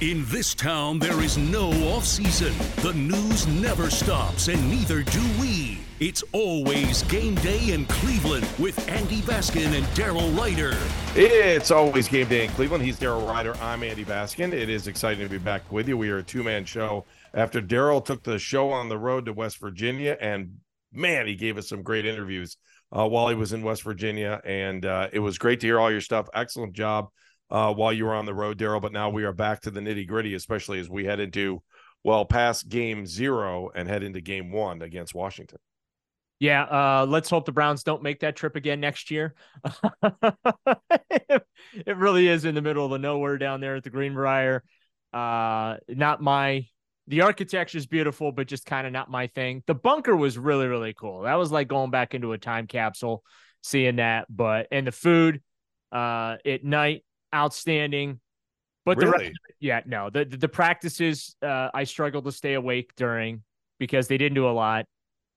In this town, there is no off season. The news never stops, and neither do we. It's always game day in Cleveland with Andy Baskin and Daryl Ryder. It's always game day in Cleveland. He's Daryl Ryder. I'm Andy Baskin. It is exciting to be back with you. We are a two man show after Daryl took the show on the road to West Virginia, and man, he gave us some great interviews uh, while he was in West Virginia, and uh, it was great to hear all your stuff. Excellent job uh, while you were on the road, Daryl. But now we are back to the nitty gritty, especially as we head into well past Game Zero and head into Game One against Washington. Yeah, uh, let's hope the Browns don't make that trip again next year. it really is in the middle of the nowhere down there at the Greenbrier. Uh, not my the architecture is beautiful, but just kind of not my thing. The bunker was really, really cool. That was like going back into a time capsule, seeing that. But and the food uh at night, outstanding. But Really? the rest, yeah, no, the, the practices uh I struggled to stay awake during because they didn't do a lot.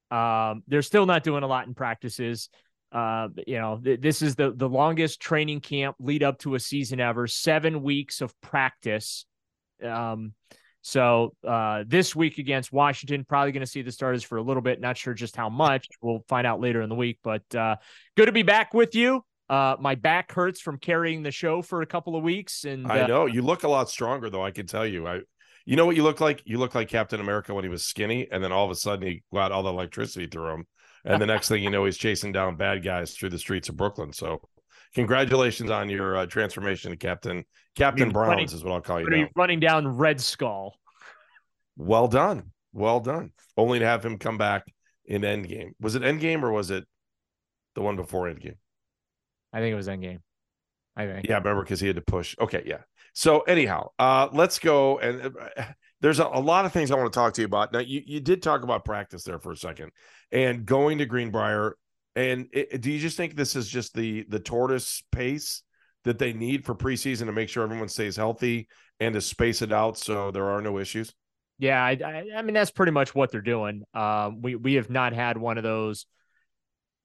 Um, they're still not doing a lot in practices. Uh, you know, th- this is the the longest training camp lead up to a season ever. Seven weeks of practice. Um, so uh, this week against Washington, probably going to see the starters for a little bit. Not sure just how much. We'll find out later in the week. But uh, good to be back with you. Uh, my back hurts from carrying the show for a couple of weeks, and I uh, know you look a lot stronger, though. I can tell you. I, you know what you look like? You look like Captain America when he was skinny, and then all of a sudden he got all the electricity through him, and the next thing you know, he's chasing down bad guys through the streets of Brooklyn. So, congratulations on your uh, transformation to Captain Captain Browns running- is what I'll call you now. you running down Red Skull. Well done, well done. Only to have him come back in Endgame. Was it Endgame or was it the one before Endgame? I think it was Endgame. I think. Yeah, I remember because he had to push. Okay, yeah. So anyhow, uh, let's go. And uh, there's a, a lot of things I want to talk to you about. Now, you you did talk about practice there for a second, and going to Greenbrier. And it, do you just think this is just the the tortoise pace that they need for preseason to make sure everyone stays healthy and to space it out so there are no issues? Yeah, I, I, I mean that's pretty much what they're doing. Um, we we have not had one of those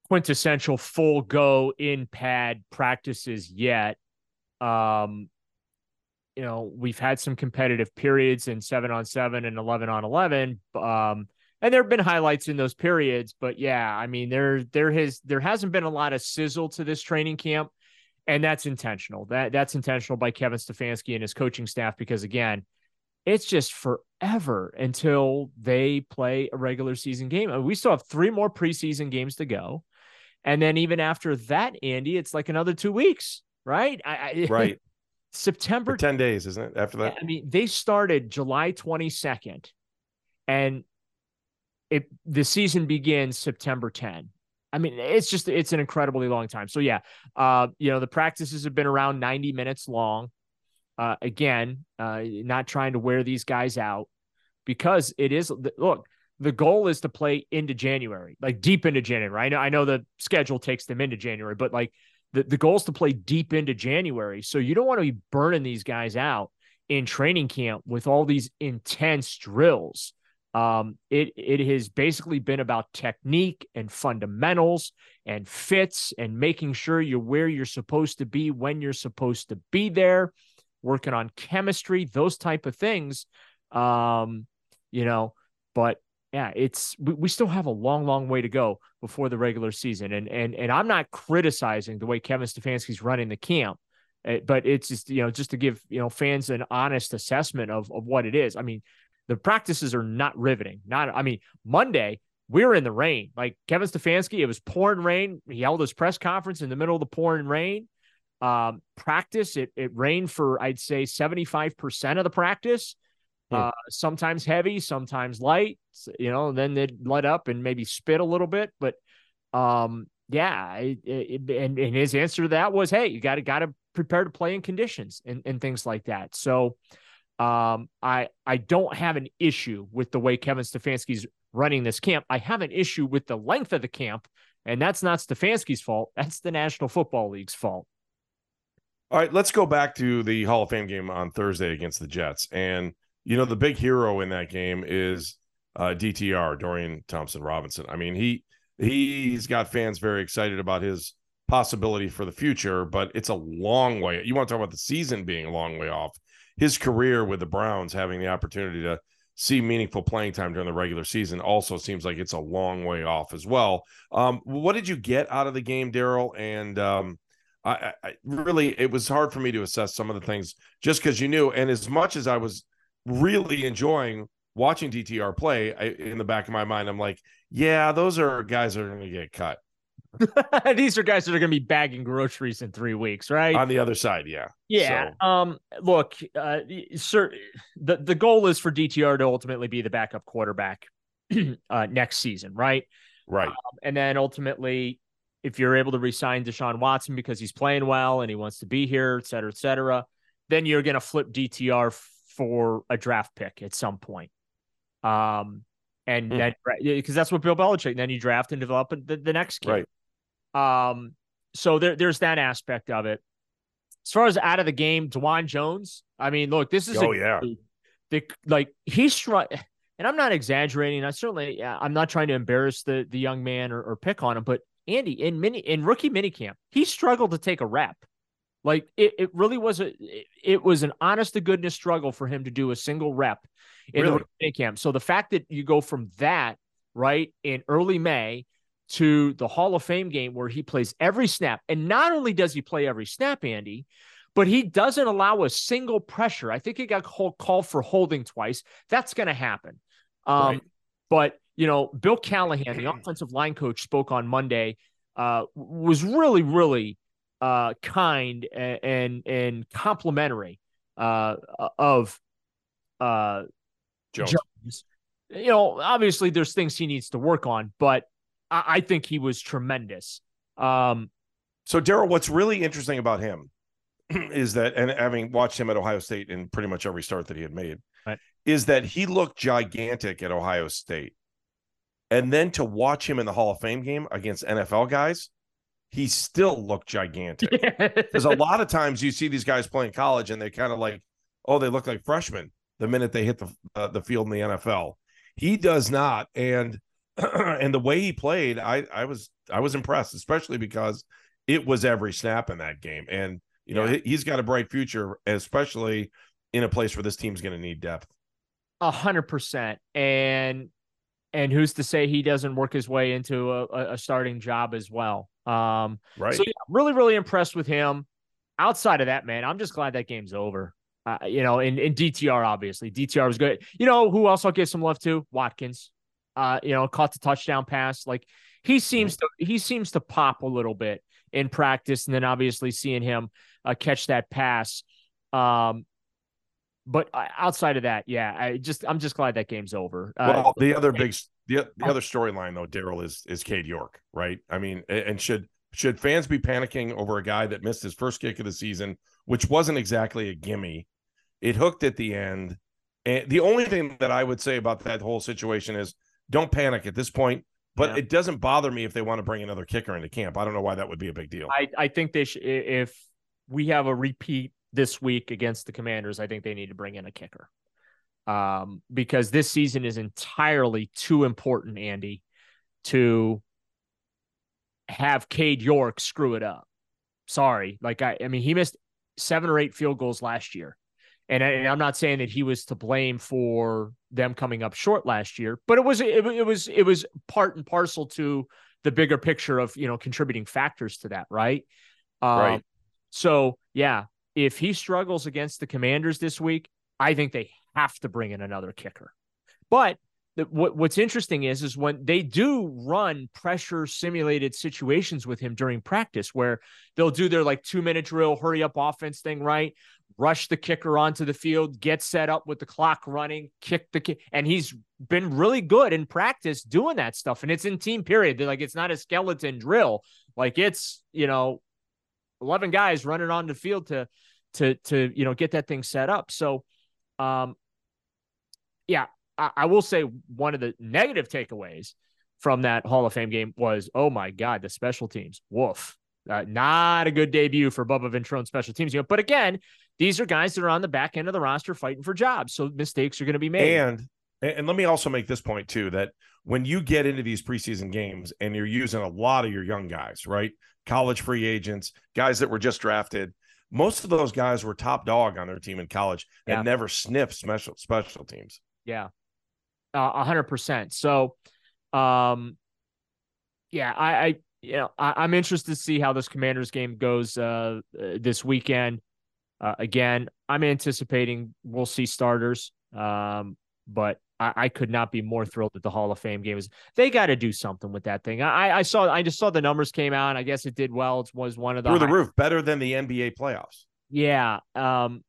quintessential full go in pad practices yet. Um, you know, we've had some competitive periods in seven on seven and eleven on eleven. Um, and there have been highlights in those periods, but yeah, I mean there there has there hasn't been a lot of sizzle to this training camp, and that's intentional. That that's intentional by Kevin Stefanski and his coaching staff because again, it's just forever until they play a regular season game. We still have three more preseason games to go. And then even after that, Andy, it's like another two weeks, right? I, I, Right. September For 10 days, isn't it? After that? I mean, they started July 22nd and it the season begins September 10. I mean, it's just it's an incredibly long time. So yeah, uh, you know, the practices have been around 90 minutes long. Uh, again, uh, not trying to wear these guys out because it is look, the goal is to play into January, like deep into January. I know I know the schedule takes them into January, but like the, the goal is to play deep into January. So you don't want to be burning these guys out in training camp with all these intense drills. Um, it it has basically been about technique and fundamentals and fits and making sure you're where you're supposed to be when you're supposed to be there, working on chemistry, those type of things. Um, you know, but yeah, it's we, we still have a long, long way to go before the regular season. And and and I'm not criticizing the way Kevin Stefanski's running the camp, eh, but it's just you know just to give you know fans an honest assessment of of what it is. I mean, the practices are not riveting. Not, I mean, Monday we were in the rain. Like Kevin Stefanski, it was pouring rain. He held his press conference in the middle of the pouring rain. Um, practice, it it rained for I'd say 75% of the practice. Hmm. Uh, sometimes heavy, sometimes light, you know, and then they'd let up and maybe spit a little bit. But um, yeah, it, it, and, and his answer to that was, hey, you got to got to prepare to play in conditions and, and things like that. So um, I I don't have an issue with the way Kevin Stefanski's running this camp. I have an issue with the length of the camp, and that's not Stefanski's fault. That's the National Football League's fault. All right, let's go back to the Hall of Fame game on Thursday against the Jets. And you know, the big hero in that game is uh, DTR, Dorian Thompson Robinson. I mean, he he's got fans very excited about his possibility for the future, but it's a long way. You want to talk about the season being a long way off his career with the Browns, having the opportunity to see meaningful playing time during the regular season, also seems like it's a long way off as well. Um, what did you get out of the game, Daryl? And um, I, I, really, it was hard for me to assess some of the things just because you knew. And as much as I was really enjoying watching DTR play, I, in the back of my mind, I'm like, yeah, those are guys that are going to get cut. These are guys that are going to be bagging groceries in three weeks, right? On the other side, yeah. Yeah. So. Um. Look, uh, sir, the the goal is for DTR to ultimately be the backup quarterback uh, next season, right? Right. Um, and then ultimately, if you're able to resign Deshaun Watson because he's playing well and he wants to be here, et cetera, et cetera, then you're going to flip DTR for a draft pick at some point. Um. And mm. then, because that's what Bill Belichick, then you draft and develop the, the next kid. Right. Um, so there, there's that aspect of it. As far as out of the game, Dawand Jones. I mean, look, this is oh a, yeah, the like he's and I'm not exaggerating. I certainly I'm not trying to embarrass the the young man or, or pick on him, but Andy in mini in rookie minicamp, he struggled to take a rep. Like it, it really was a it was an honest to goodness struggle for him to do a single rep in really? the camp. So the fact that you go from that right in early May to the Hall of Fame game where he plays every snap. And not only does he play every snap, Andy, but he doesn't allow a single pressure. I think he got called for holding twice. That's going to happen. Um, right. But, you know, Bill Callahan, the offensive line coach, spoke on Monday, uh, was really, really uh, kind and, and, and complimentary uh, of uh, Jones. Jones. You know, obviously there's things he needs to work on, but I, I think he was tremendous. Um, so Daryl, what's really interesting about him is that, and having watched him at Ohio State in pretty much every start that he had made, right. is that he looked gigantic at Ohio State, and then to watch him in the Hall of Fame game against NFL guys, he still looked gigantic. Because a lot of times you see these guys playing college, and they kind of like, oh, they look like freshmen the minute they hit the uh, the field in the NFL. He does not, and and the way he played, I I was I was impressed, especially because it was every snap in that game, and you know yeah. he's got a bright future, especially in a place where this team's going to need depth. A hundred percent, and and who's to say he doesn't work his way into a, a starting job as well? Um, right. So yeah, really, really impressed with him. Outside of that, man, I'm just glad that game's over. Uh, you know, in, in DTR, obviously, DTR was good. You know, who else I'll give some love to? Watkins uh, you know, caught the touchdown pass. Like he seems to he seems to pop a little bit in practice, and then obviously seeing him uh, catch that pass. Um, but uh, outside of that, yeah, I just I'm just glad that game's over. Uh, well, the other big the, the oh. other storyline though, Daryl is is Cade York, right? I mean, and should should fans be panicking over a guy that missed his first kick of the season, which wasn't exactly a gimme? It hooked at the end. And the only thing that I would say about that whole situation is don't panic at this point. But yeah. it doesn't bother me if they want to bring another kicker into camp. I don't know why that would be a big deal. I, I think they should. If we have a repeat this week against the Commanders, I think they need to bring in a kicker. Um, because this season is entirely too important, Andy, to have Cade York screw it up. Sorry. Like, I, I mean, he missed seven or eight field goals last year. And, I, am not saying that he was to blame for them coming up short last year, but it was it, it was it was part and parcel to the bigger picture of you know contributing factors to that, right? Right. Um, so yeah, if he struggles against the Commanders this week, I think they have to bring in another kicker. But the, what, what's interesting is is when they do run pressure simulated situations with him during practice where they'll do their like two minute drill hurry up offense thing right? Rush the kicker onto the field get set up with the clock running kick the kick and he's been really good in practice doing that stuff. And it's in team period. They're like it's not a skeleton drill. Like it's you know 11 guys running on the field to to to you know get that thing set up. So um yeah I, I will say one of the negative takeaways from that Hall of Fame game was, oh my God, the special teams. Woof. Uh, not a good debut for Bubba Ventrone special teams. You know, but again, these are guys that are on the back end of the roster fighting for jobs. So mistakes are going to be made. And and let me also make this point too that when you get into these preseason games and you're using a lot of your young guys, right? College free agents, guys that were just drafted, most of those guys were top dog on their team in college and Yeah. never sniffed special special teams. Yeah. Uh, A hundred percent. So, um, yeah, I, I, you know, I, I'm interested to see how this Commanders game goes uh, uh, this weekend. Uh, again, I'm anticipating we'll see starters, um, but I, I could not be more thrilled that the Hall of Fame game is. They got to do something with that thing. I, I saw, I just saw the numbers came out. I guess it did well. It was one of the Through the high- roof, better than the NBA playoffs. yeah. Um,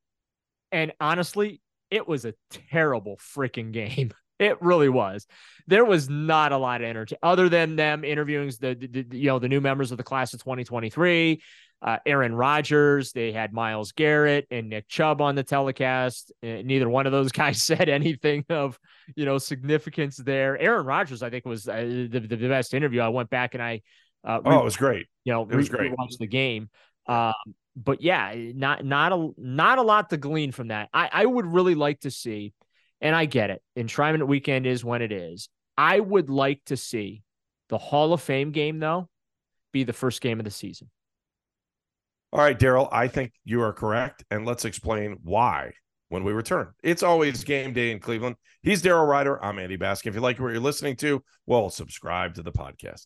and honestly, it was a terrible freaking game. It really was. There was not a lot of energy other than them interviewing the, the, the- you know the new members of the class of 2023. Uh, Aaron Rodgers, they had Myles Garrett and Nick Chubb on the telecast. Uh, neither one of those guys said anything of you know significance there. Aaron Rodgers, I think, was uh, the, the best interview. I went back and I uh, Oh, it was great. you know, It was re- great. Watch the game. Um, but yeah, eh, not not a not a lot to glean from that. I I would really like to see, and I get it. Enshrinement weekend is when it is. I would like to see the Hall of Fame game though be the first game of the season. All right, Daryl, I think you are correct. And let's explain why when we return. It's always game day in Cleveland. He's Daryl Ryder. I'm Andy Baskin. If you like what you're listening to, well, subscribe to the podcast.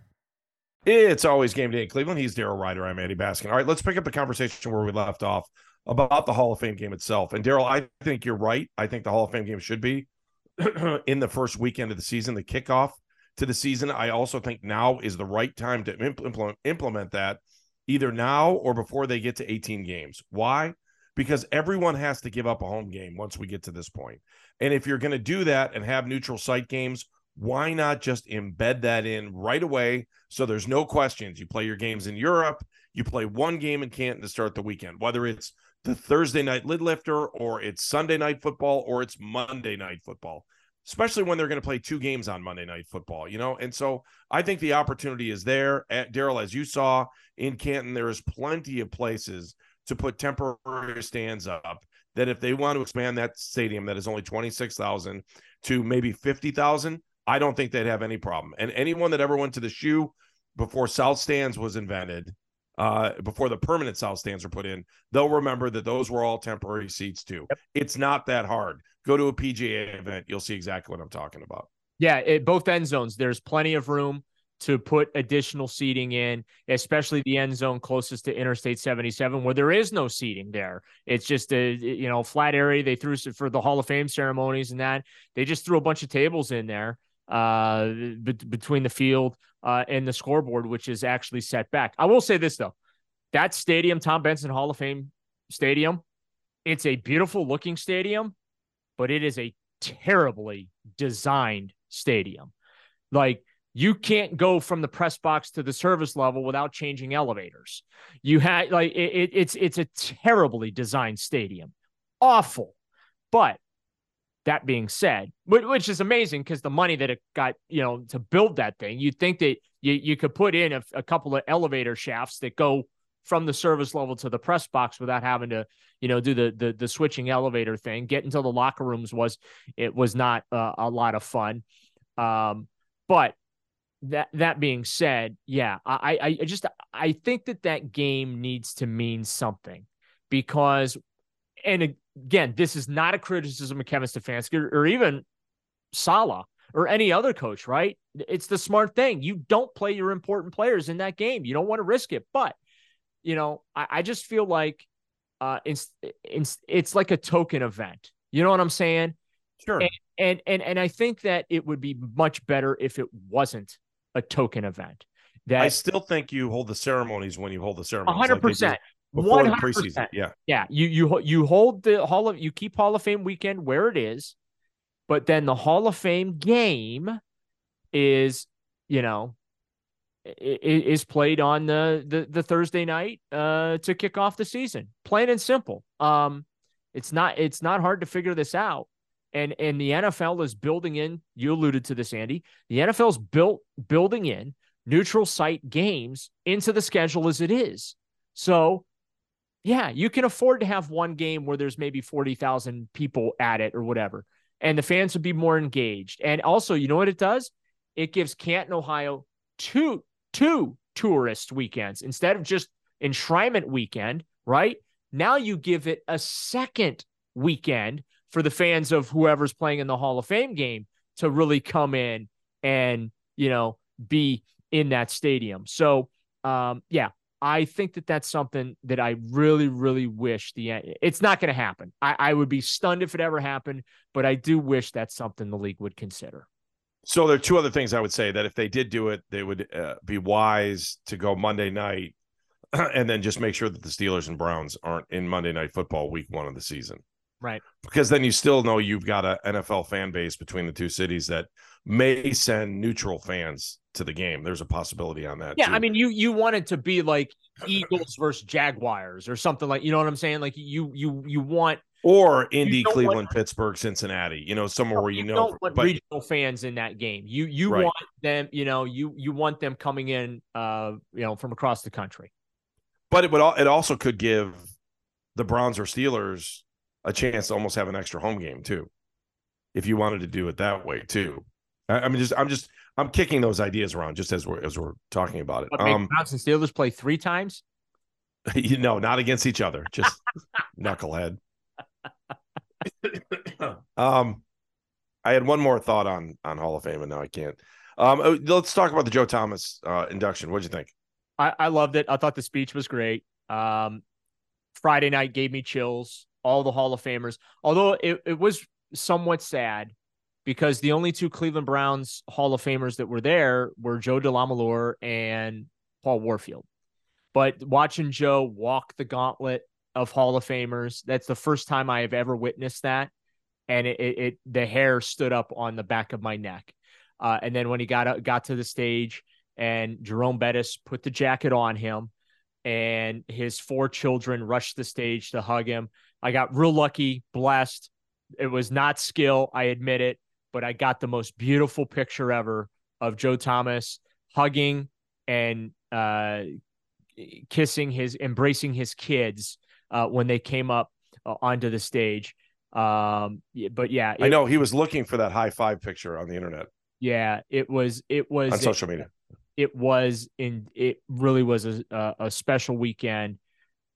It's always game day in Cleveland. He's Daryl Ryder. I'm Andy Baskin. All right, let's pick up the conversation where we left off about the Hall of Fame game itself. And Daryl, I think you're right. I think the Hall of Fame game should be in the first weekend of the season, the kickoff to the season. I also think now is the right time to implement implement that either now or before they get to 18 games. Why? Because everyone has to give up a home game once we get to this point. And if you're going to do that and have neutral site games, why not just embed that in right away so there's no questions? You play your games in Europe, you play one game in Canton to start the weekend, whether it's the Thursday night lid lifter or it's Sunday night football or it's Monday night football, especially when they're going to play two games on Monday night football, you know? And so I think the opportunity is there. At Daryl, as you saw in Canton, there is plenty of places to put temporary stands up that if they want to expand that stadium that is only 26,000 to maybe 50,000, I don't think they'd have any problem. And anyone that ever went to the shoe before South Stands was invented, uh, before the permanent south stands are put in, they'll remember that those were all temporary seats too. Yep. It's not that hard. Go to a PGA event, you'll see exactly what I'm talking about. Yeah, it, both end zones. There's plenty of room to put additional seating in, especially the end zone closest to Interstate 77, where there is no seating there. It's just a you know flat area. They threw for the Hall of Fame ceremonies and that they just threw a bunch of tables in there uh, be- between the field uh, and the scoreboard, which is actually set back. I will say this though, that stadium, Tom Benson Hall of Fame Stadium, it's a beautiful looking stadium, but it is a terribly designed stadium. Like you can't go from the press box to the service level without changing elevators. You had like it, it's it's a terribly designed stadium, awful. But that being said, which is amazing because the money that it got, you know, to build that thing, you'd think that you you could put in a, a couple of elevator shafts that go from the service level to the press box without having to, you know, do the the, the switching elevator thing. Get into the locker rooms was it was not uh, a lot of fun. Um, but that that being said, yeah, I I just I think that that game needs to mean something because, and again, this is not a criticism of Kevin Stefanski or, or even Saleh or any other coach, right? It's the smart thing. You don't play your important players in that game. You don't want to risk it, but you know, I, I just feel like uh, it's it's it's like a token event. You know what I'm saying? Sure. And, and and and I think that it would be much better if it wasn't a token event. That I still think you hold the ceremonies when you hold the ceremonies. hundred percent. Before the preseason. Yeah. Yeah. You you you hold the Hall of you keep Hall of Fame weekend where it is, but then the Hall of Fame game is, you know, is played on the, the the Thursday night uh to kick off the season. Plain and simple. Um it's not it's not hard to figure this out and and the NFL is building in. You alluded to this, Andy. The NFL's built building in neutral site games into the schedule as it is. So, yeah, you can afford to have one game where there's maybe forty thousand people at it or whatever, and the fans would be more engaged. And also, you know what it does? It gives Canton, Ohio, two two tourist weekends instead of just enshrinement weekend. Right now, you give it a second weekend for the fans of whoever's playing in the Hall of Fame game to really come in and, you know, be in that stadium. So, um, yeah, I think that that's something that I really, really wish the it's not going to happen. I, I would be stunned if it ever happened, but I do wish that's something the league would consider. So there are two other things I would say that if they did do it, they would uh, be wise to go Monday night and then just make sure that the Steelers and Browns aren't in Monday night football week one of the season. Right. Because then you still know you've got an NFL fan base between the two cities that may send neutral fans to the game. There's a possibility on that. Yeah, too. I mean, you you want it to be like Eagles versus Jaguars or something like you know what I'm saying? Like you you you want or Indy, Cleveland, want, Pittsburgh, Cincinnati. You know, somewhere where you, you know. Don't want but, regional fans in that game. You you right. want them. You know, you you want them coming in. Uh, you know, from across the country. But it would. It also could give the Browns or Steelers a chance to almost have an extra home game too, if you wanted to do it that way too. I, I mean, just I'm just I'm kicking those ideas around just as we're as we're talking about it. What, um, Browns and Steelers play three times. you know, not against each other, just knucklehead. um, I had one more thought on on Hall of Fame, and now I can't. Um, oh, let's talk about the Joe Thomas uh, induction. What'd you think? I, I loved it. I thought the speech was great. Um, Friday night gave me chills all the Hall of Famers. Although it, it was somewhat sad because the only two Cleveland Browns Hall of Famers that were there were Joe DeLamielleure and Paul Warfield. But watching Joe walk the gauntlet of Hall of Famers, that's the first time I have ever witnessed that. And it, it, it the hair stood up on the back of my neck. Uh, and then when he got got to the stage and Jerome Bettis put the jacket on him and his four children rushed the stage to hug him. I got real lucky, blessed. It was not skill, I admit it, but I got the most beautiful picture ever of Joe Thomas hugging and uh, kissing his, embracing his kids uh, when they came up uh, onto the stage. Um, but yeah, it, I know he was looking for that high five picture on the internet. Yeah, it was. It was on social media it was in it really was a a, a special weekend,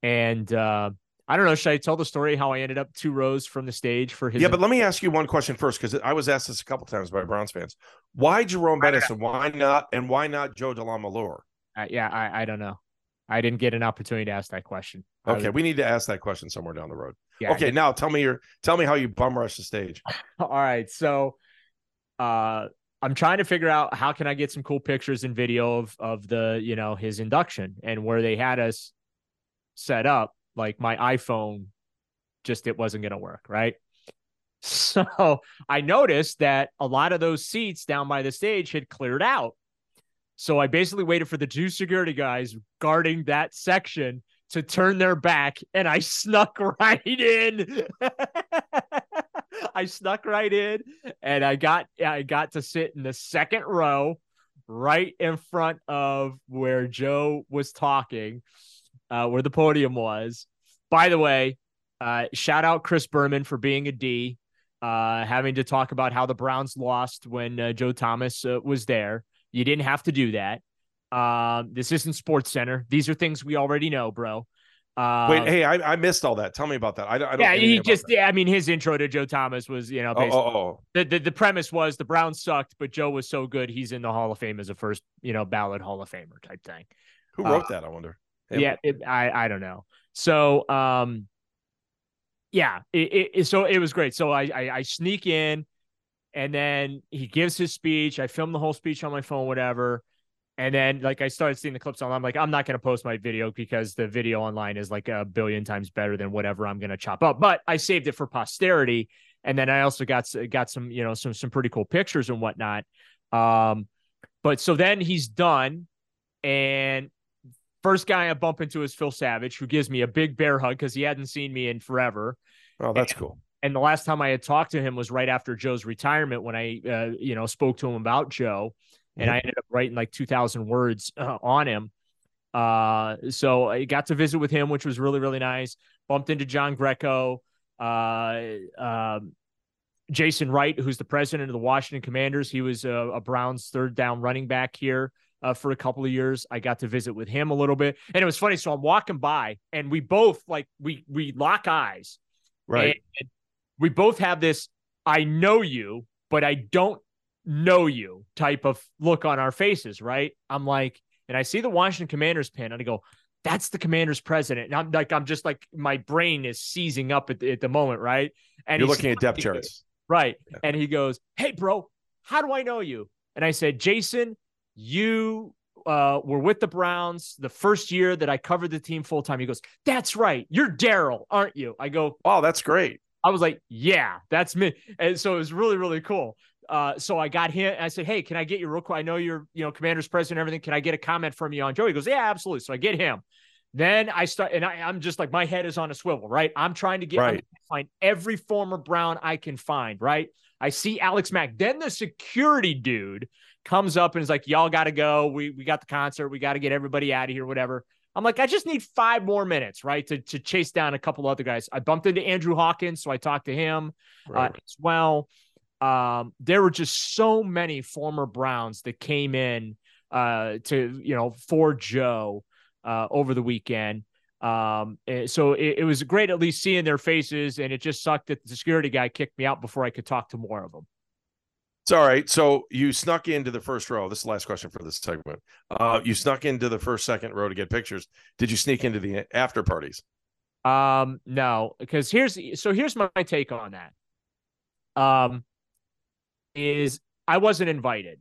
and uh, I don't know. Should I tell the story how I ended up two rows from the stage for his? Yeah, but let me ask you one question first because I was asked this a couple times by Browns fans. Why Jerome Bettis and why not and why not Joe DeLamielleure? Uh, yeah, I, I don't know. I didn't get an opportunity to ask that question. Okay, we need to ask that question somewhere down the road. Yeah, okay, now tell me your tell me how you bum rush the stage. All right, so uh I'm trying to figure out how can I get some cool pictures and video of of the you know his induction and where they had us set up. Like my iPhone, just it wasn't going to work, right? So I noticed that a lot of those seats down by the stage had cleared out. So I basically waited for the two security guys guarding that section to turn their back, and I snuck right in. I snuck right in, and I got I got to sit in the second row, right in front of where Joe was talking, uh, where the podium was. By the way, uh, shout out Chris Berman for being a D, uh, having to talk about how the Browns lost when uh, Joe Thomas uh, was there. You didn't have to do that. Um, this isn't Sports Center. These are things we already know, bro. Uh, Wait, hey, I, I missed all that. Tell me about that. I, I don't. Yeah, he just. Yeah, I mean, his intro to Joe Thomas was, you know, oh, oh, oh. The, the the premise was the Browns sucked, but Joe was so good, he's in the Hall of Fame as a first, you know, ballot Hall of Famer type thing. Who wrote uh, that? I wonder. Hey, yeah, it, I I don't know. So, um, yeah, it, it, so it was great. So I, I I sneak in, and then he gives his speech. I film the whole speech on my phone, whatever. And then, like, I started seeing the clips online. I'm like, I'm not to post my video because the video online is like a billion times better than whatever I'm to chop up. But I saved it for posterity. And then I also got got some, you know, some some pretty cool pictures and whatnot. Um, but so then he's done, and first guy I bump into is Phil Savage, who gives me a big bear hug because he hadn't seen me in forever. Oh, that's and, cool. And the last time I had talked to him was right after Joe's retirement when I, uh, you know, spoke to him about Joe and I ended up writing like 2,000 words uh, on him. Uh, so I got to visit with him, which was really, really nice. Bumped into John Greco, uh, um, Jason Wright, who's the president of the Washington Commanders. He was a, a Browns third down running back here uh, for a couple of years. I got to visit with him a little bit, and it was funny. So I'm walking by, and we both like we we lock eyes, right? we both have this. I know you, but I don't know you type of look on our faces, right? I'm like, and I see the Washington Commanders pin, and I go, that's the Commanders president. And I'm like, I'm just like, my brain is seizing up at the, at the moment, right? And you're looking at depth charts, right? Yeah. And he goes, "Hey, bro, how do I know you?" And I said, "Jason, you uh, were with the Browns the first year that I covered the team full time." He goes, "That's right, you're Daryl, aren't you?" I go, "Oh, that's great." I was like, "Yeah, that's me," and so it was really, really cool. Uh, so I got him. I said, "Hey, can I get you real quick? I know you're, you know, commander's president, and everything. Can I get a comment from you on Joe?" He goes, "Yeah, absolutely." So I get him. Then I start, and I, am just like my head is on a swivel, right? I'm trying to get right. Find every former Brown I can find, right? I see Alex Mack. Then the security dude comes up and is like, "Y'all got to go. We we got the concert. We got to get everybody out of here. Whatever." I'm like, I just need five more minutes, right, to to chase down a couple other guys. I bumped into Andrew Hawkins, so I talked to him right. uh, as well um, there were just so many former Browns that came in uh, to you know for Joe uh, over the weekend. Um, eh, so it, it, was great at least seeing their faces, and it just sucked that the security guy kicked me out before I could talk to more of them. It's all right. So you snuck into the first row. This is the last question for this segment. Uh, you snuck into the first, second row to get pictures. Did you sneak into the after parties? Um, no, because here's so here's my, my take on that. Um, is I wasn't invited.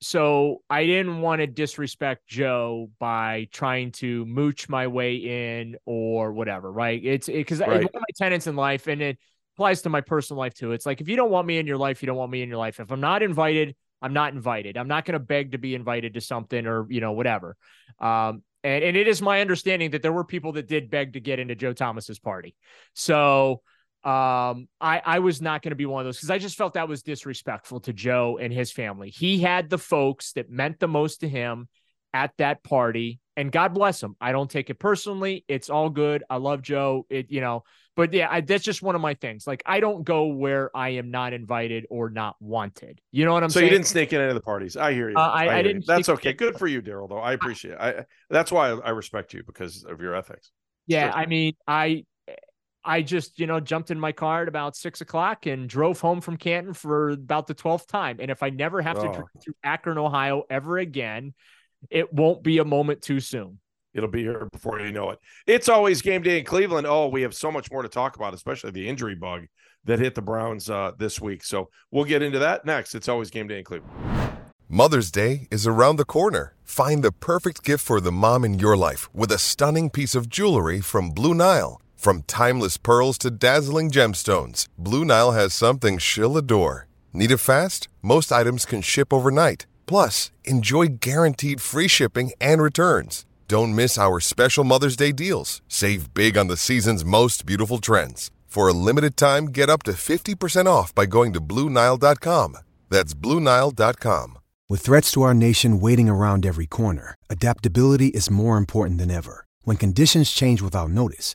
So I didn't want to disrespect Joe by trying to mooch my way in or whatever, right? It's because it, right. it's one of my tenants in life and it applies to my personal life too. It's like if you don't want me in your life, you don't want me in your life. If I'm not invited, I'm not invited. I'm not going to beg to be invited to something or, you know, whatever. Um, and, and it is my understanding that there were people that did beg to get into Joe Thomas's party. So um i i was not going to be one of those because i just felt that was disrespectful to joe and his family he had the folks that meant the most to him at that party and God bless him. I don't take it personally. It's all good. I love Joe. It, you know, but yeah, I, that's just one of my things. Like I don't go where I am not invited or not wanted. You know what I'm so saying? So you didn't sneak in any of the parties. I hear you. Uh, I- hear I you. didn't That's okay. Good for you, Daryl. Though I appreciate. It. I that's why I, I respect you because of your ethics. Yeah, Sure. I mean, I I just, you know, jumped in my car at about six o'clock and drove home from Canton for about the twelfth time. And if I never have to Oh. drive through Akron, Ohio ever again, it won't be a moment too soon. It'll be here before you know it. It's always game day in Cleveland. Oh, we have so much more to talk about, especially the injury bug that hit the Browns uh, this week. So we'll get into that next. It's always game day in Cleveland. Mother's Day is around the corner. Find the perfect gift for the mom in your life with a stunning piece of jewelry from Blue Nile. From timeless pearls to dazzling gemstones, Blue Nile has something she'll adore. Need it fast? Most items can ship overnight. Plus, enjoy guaranteed free shipping and returns. Don't miss our special Mother's Day deals. Save big on the season's most beautiful trends. For a limited time, get up to 50% off by going to BlueNile.com. That's BlueNile.com. With threats to our nation waiting around every corner, adaptability is more important than ever. When conditions change without notice,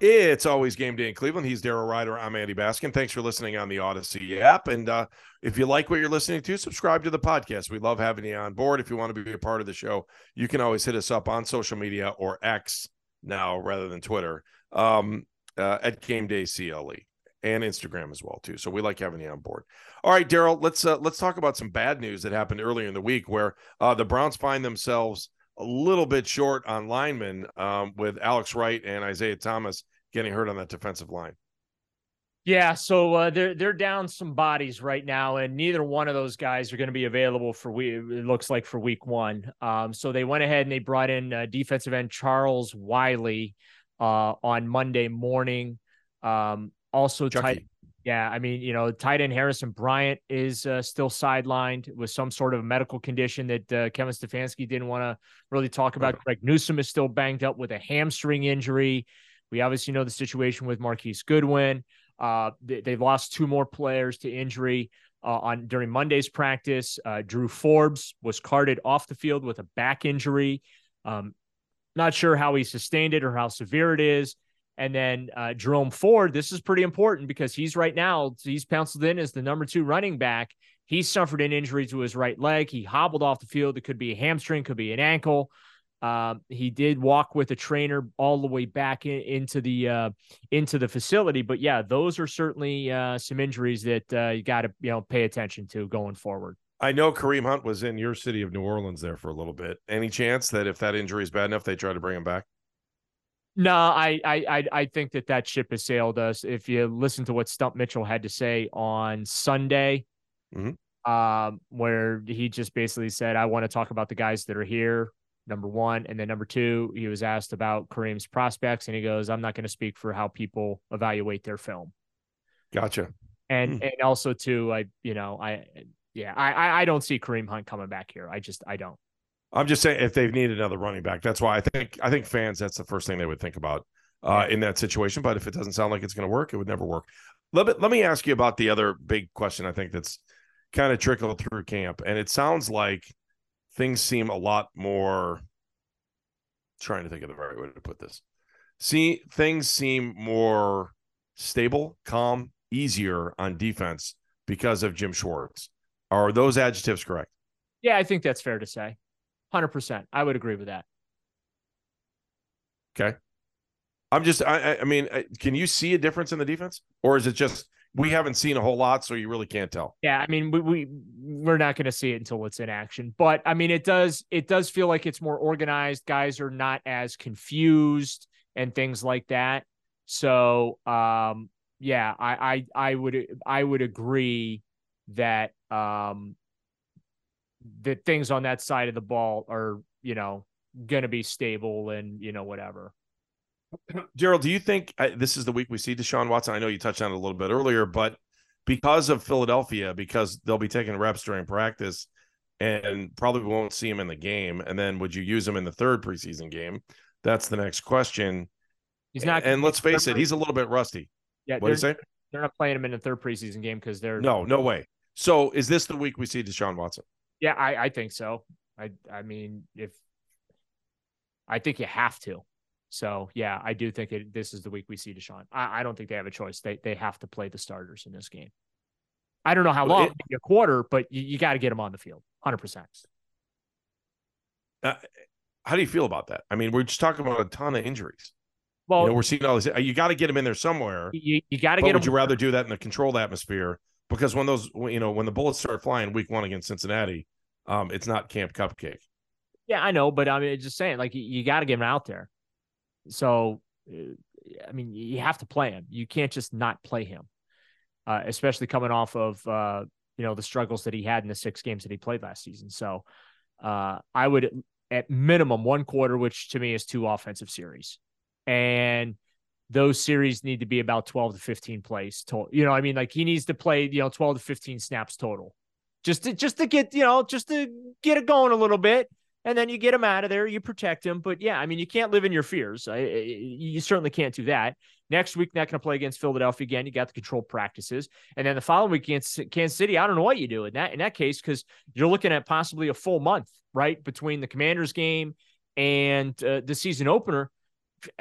It's always game day in Cleveland. He's Daryl Ryder. I'm Andy Baskin. Thanks for listening on the Audacy app. And uh, if you like what you're listening to, subscribe to the podcast. We love having you on board. If you want to be a part of the show, you can always hit us up on social media or X now rather than Twitter um, uh, at Game Day CLE and Instagram as well too. So we like having you on board. All right, Daryl, let's uh, let's talk about some bad news that happened earlier in the week where uh, the Browns find themselves a little bit short on linemen um, with Alex Wright and Isaiah Thomas getting hurt on that defensive line. Yeah, so uh, they're they're down some bodies right now, and neither one of those guys are going to be available for we. It looks like for week one. Um, so they went ahead and they brought in uh, defensive end Charles Wiley uh, on Monday morning. Um, also, tight, yeah, I mean, you know, tight end Harrison Bryant is uh, still sidelined with some sort of a medical condition that uh, Kevin Stefanski didn't want to really talk about. Greg Newsome is still banged up with a hamstring injury. We obviously know the situation with Marquise Goodwin. Uh, they, they've lost two more players to injury uh, on during Monday's practice. Uh, Drew Forbes was carted off the field with a back injury. Um, not sure how he sustained it or how severe it is. And then uh, Jerome Ford, this is pretty important because he's right now, he's penciled in as the number two running back. He suffered an injury to his right leg. He hobbled off the field. It could be a hamstring, could be an ankle. Um, he did walk with a trainer all the way back in, into the uh, into the facility, but yeah, those are certainly uh, some injuries that uh, you got to you know pay attention to going forward. I know Kareem Hunt was in your city of New Orleans there for a little bit. Any chance that if that injury is bad enough, they try to bring him back? No, I I I, I think that that ship has sailed us. If you listen to what Stump Mitchell had to say on Sunday, Mhm. um, where he just basically said, "I want to talk about the guys that are here." Number one, and then number two, he was asked about Kareem's prospects, and he goes, "I'm not going to speak for how people evaluate their film." Gotcha. And Hmm. and also too, I you know I yeah I- I don't see Kareem Hunt coming back here. I just I don't. I'm just saying if they need another running back, that's why I think I think fans that's the first thing they would think about uh, in that situation. But if it doesn't sound like it's going to work, it would never work. Let me let me ask you about the other big question. I think that's kind of trickled through camp, and it sounds like things seem a lot more. Trying to think of the right way to put this. See, things seem more stable, calm, easier on defense because of Jim Schwartz. Are those adjectives correct? Yeah, I think that's fair to say. Hundred percent, I would agree with that. Okay. I'm just, I, I- mean, can you see a difference in the defense, or is it just we haven't seen a whole lot, so you really can't tell? Yeah, I mean, we, we we're not going to see it until it's in action, but I mean, it does it does feel like it's more organized. Guys are not as confused and things like that. So, um, yeah, I I I would I would agree that um that things on that side of the ball are you know going to be stable and you know whatever. Gerald, do you think this is the week we see Deshaun Watson? I know you touched on it a little bit earlier, but because of Philadelphia, because they'll be taking reps during practice and probably won't see him in the game. And then would you use him in the third preseason game? That's the next question. He's not. And let's face it, he's a little bit rusty. Yeah, What do you say? they're not playing him in the third preseason game because they're No, no way. So is this the week we see Deshaun Watson? Yeah, I, I think so. I I mean, if I think you have to. So yeah, I do think it, this is the week we see Deshaun. I, I don't think they have a choice. They they have to play the starters in this game. I don't know how long, it- a quarter, but you, you got to get them on the field, hundred percent. Uh, how do you feel about that? I mean, we're just talking about a ton of injuries. Well, you know, we're seeing all this. You got to get them in there somewhere. you, you got to get would them. you rather do that in a controlled atmosphere? Because when those, you know, when the bullets start flying week one against Cincinnati, um, it's not Camp Cupcake. Yeah, I know, but I mean, just saying, like you, you got to get him out there. So, uh, I mean, you have to play him. You can't just not play him, uh, especially coming off of uh, you know the struggles that he had in the six games that he played last season. So, uh, I would at minimum one quarter, which to me is two offensive series, and those series need to be about twelve to fifteen plays total. You know, I mean, like he needs to play you know twelve to fifteen snaps total, just to just to get you know just to get it going a little bit and then you get him out of there. You protect him, but yeah, I mean, you can't live in your fears. I, you certainly can't do that. Next week, not going to play against Philadelphia again. You got the controlled practices, and then the following week against Kansas City. I don't know what you do in that in that case because you're looking at possibly a full month, right, between the Commanders game and uh, the season opener.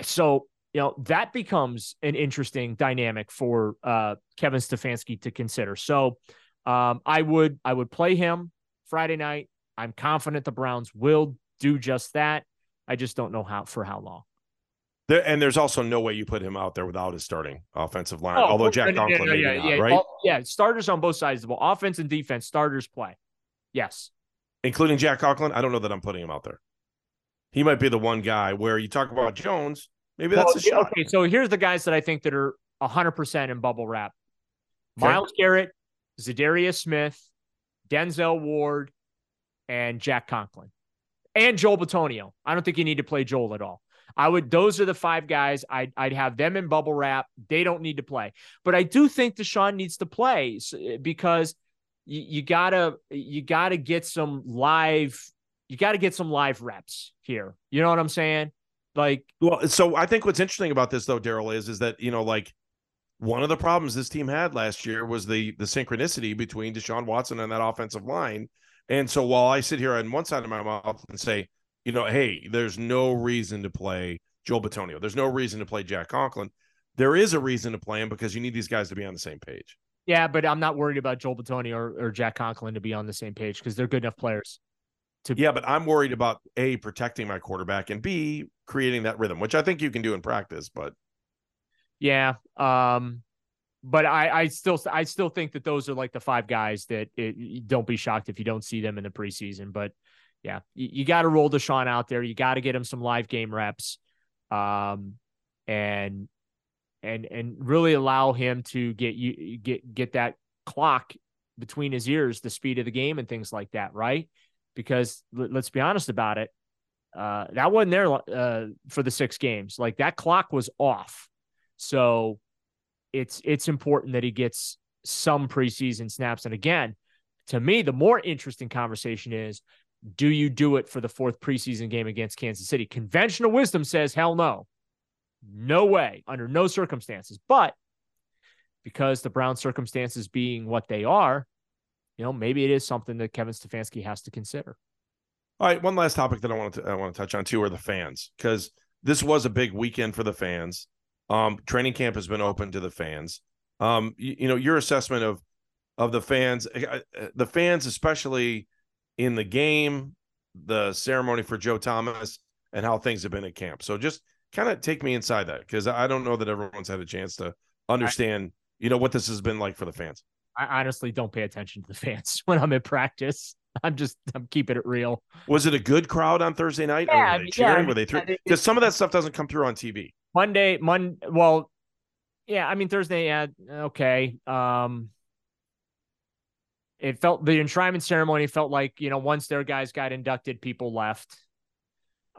So you know that becomes an interesting dynamic for uh, Kevin Stefanski to consider. So um, I would I would play him Friday night. I'm confident the Browns will do just that. I just don't know how for how long. There, and there's also no way you put him out there without his starting offensive line. Oh, although Jack Conklin maybe yeah, not, yeah, right? all- yeah, starters on both sides of the ball, offense and defense. Starters play. Yes. Including Jack Conklin. I don't know that I'm putting him out there. He might be the one guy where you talk about Jones. Maybe that's Well, a shot. Okay, so here's the guys that I think that are 100% in bubble wrap. Okay. Myles Garrett, Za'Darius Smith, Denzel Ward, and Jack Conklin. And Joel Bitonio. I don't think you need to play Joel at all. I would those are the five guys. I'd I'd have them in bubble wrap. They don't need to play. But I do think Deshaun needs to play because you, you gotta you gotta get some live you gotta get some live reps here. You know what I'm saying? Like Well, so I think what's interesting about this though, Daryl, is is that you know, like one of the problems this team had last year was the the synchronicity between Deshaun Watson and that offensive line. And so while I sit here on one side of my mouth and say, you know, hey, there's no reason to play Joel Bitonio, there's no reason to play Jack Conklin. There is a reason to play him because you need these guys to be on the same page. Yeah, but I'm not worried about Joel Bitonio or, or Jack Conklin to be on the same page because they're good enough players. To- yeah, but I'm worried about a protecting my quarterback and b creating that rhythm, which I think you can do in practice. But Yeah. Um, but I, I still, I still think that those are like the five guys that it, don't be shocked if you don't see them in the preseason. But yeah, you, you got to roll Deshaun out there. You got to get him some live game reps, um, and and and really allow him to get you get get that clock between his ears, the speed of the game, and things like that, right? Because let, let's be honest about it, uh, that wasn't there uh, for the six games. Like that clock was off. So it's it's important that he gets some preseason snaps. And again, to me, the more interesting conversation is do you do it for the fourth preseason game against Kansas City? Conventional wisdom says hell no. No way, under no circumstances. But because the Brown circumstances being what they are, you know, maybe it is something that Kevin Stefanski has to consider. All right, one last topic that I want to I want to touch on too are the fans because this was a big weekend for the fans. Um, training camp has been open to the fans. Um, you, you know your assessment of of the fans, uh, uh, the fans especially in the game, the ceremony for Joe Thomas, and how things have been at camp. So just kind of take me inside that because I don't know that everyone's had a chance to understand, you know, what this has been like for the fans. I honestly don't pay attention to the fans when I'm in practice. I'm just I'm keeping it real. Was it a good crowd on Thursday night? Yeah, Or I were they mean, cheering? yeah, I were they mean, through? yeah, Because some of that stuff doesn't come through on TV. Monday, Monday. well, yeah, I mean Thursday, yeah, okay. Um it felt the enshrinement ceremony felt like, you know, once their guys got inducted, people left.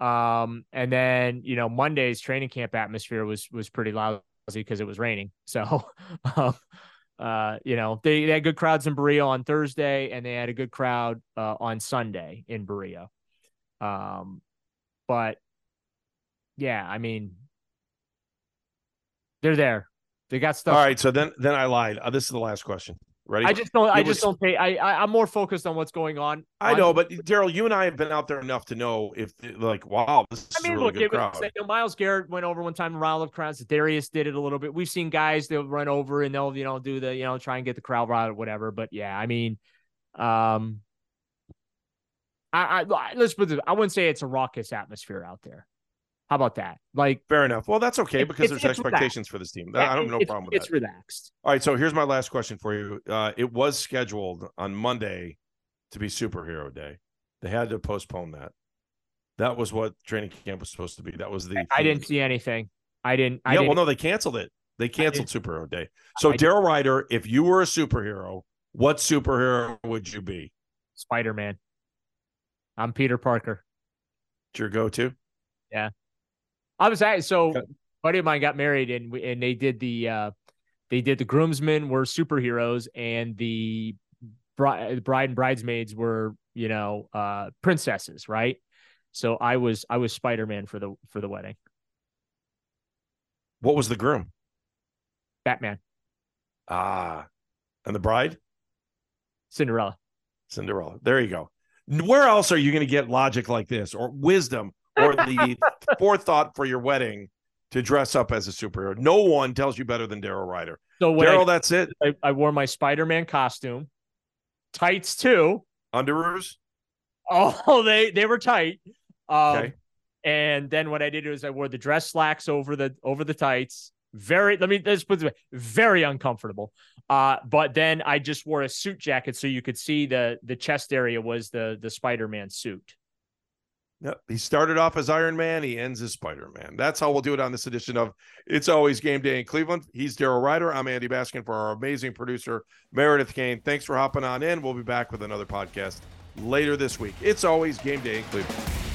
Um, and then, you know, Monday's training camp atmosphere was was pretty lousy because it was raining. So um, uh, you know, they, they had good crowds in Berea on Thursday, and they had a good crowd uh, on Sunday in Berea. Um, but yeah, I mean, they're there. They got stuff. All right, so then then I lied. Uh, this is the last question. Ready? I just don't. I just was- don't pay. I, I I'm more focused on what's going on. I know, but Daryl, you and I have been out there enough to know if, like, wow, this is I mean, a really look, good it was, crowd. you know, Myles Garrett went over one time around of crowds. Darius did it a little bit. We've seen guys they'll run over and they'll you know do the you know try and get the crowd riled or whatever. But yeah, I mean, um, I, I let's put this. I wouldn't say it's a raucous atmosphere out there. How about that? Like Fair enough. Well, that's okay because there's expectations relaxed. for this team. yeah, I don't have no problem with It's that. It's relaxed. All right, so here's my last question for you. Uh, it was scheduled on Monday to be Superhero Day. They had to postpone that. That was what training camp was supposed to be. That was the. I theme. didn't see anything. I didn't. I yeah, didn't, well, no, they canceled it. They canceled Superhero Day. So, Daryl Ruiter, if you were a superhero, what superhero would you be? Spider Man. I'm Peter Parker. It's your go-to. I was at so Okay. a buddy of mine got married and we, and they did the uh they did the groomsmen were superheroes and the bride, bride and bridesmaids were you know uh princesses right so I was I was Spider Man for the for the wedding What was the groom? Batman Ah, and the bride, Cinderella Cinderella. There you go. Where else are you going to get logic like this, or wisdom, or the forethought for your wedding to dress up as a superhero? No one tells you better than Daryl Ruiter. so Daryl, that's it. I, I wore my Spider Man costume tights too Underoos. oh they they were tight um Okay. And then what I did was I wore the dress slacks over the over the tights. Very let me let's put this way, very uncomfortable. Uh, but then I just wore a suit jacket so you could see the the chest area was the the Spider-Man suit. Yep. He started off as Iron Man. He ends as Spider Man. That's how we'll do it on this edition of It's Always Game Day in Cleveland. He's Daryl Ruiter. I'm Andy Baskin for our amazing producer, Meredith Kane. Thanks for hopping on in. We'll be back with another podcast later this week. It's always Game Day in Cleveland.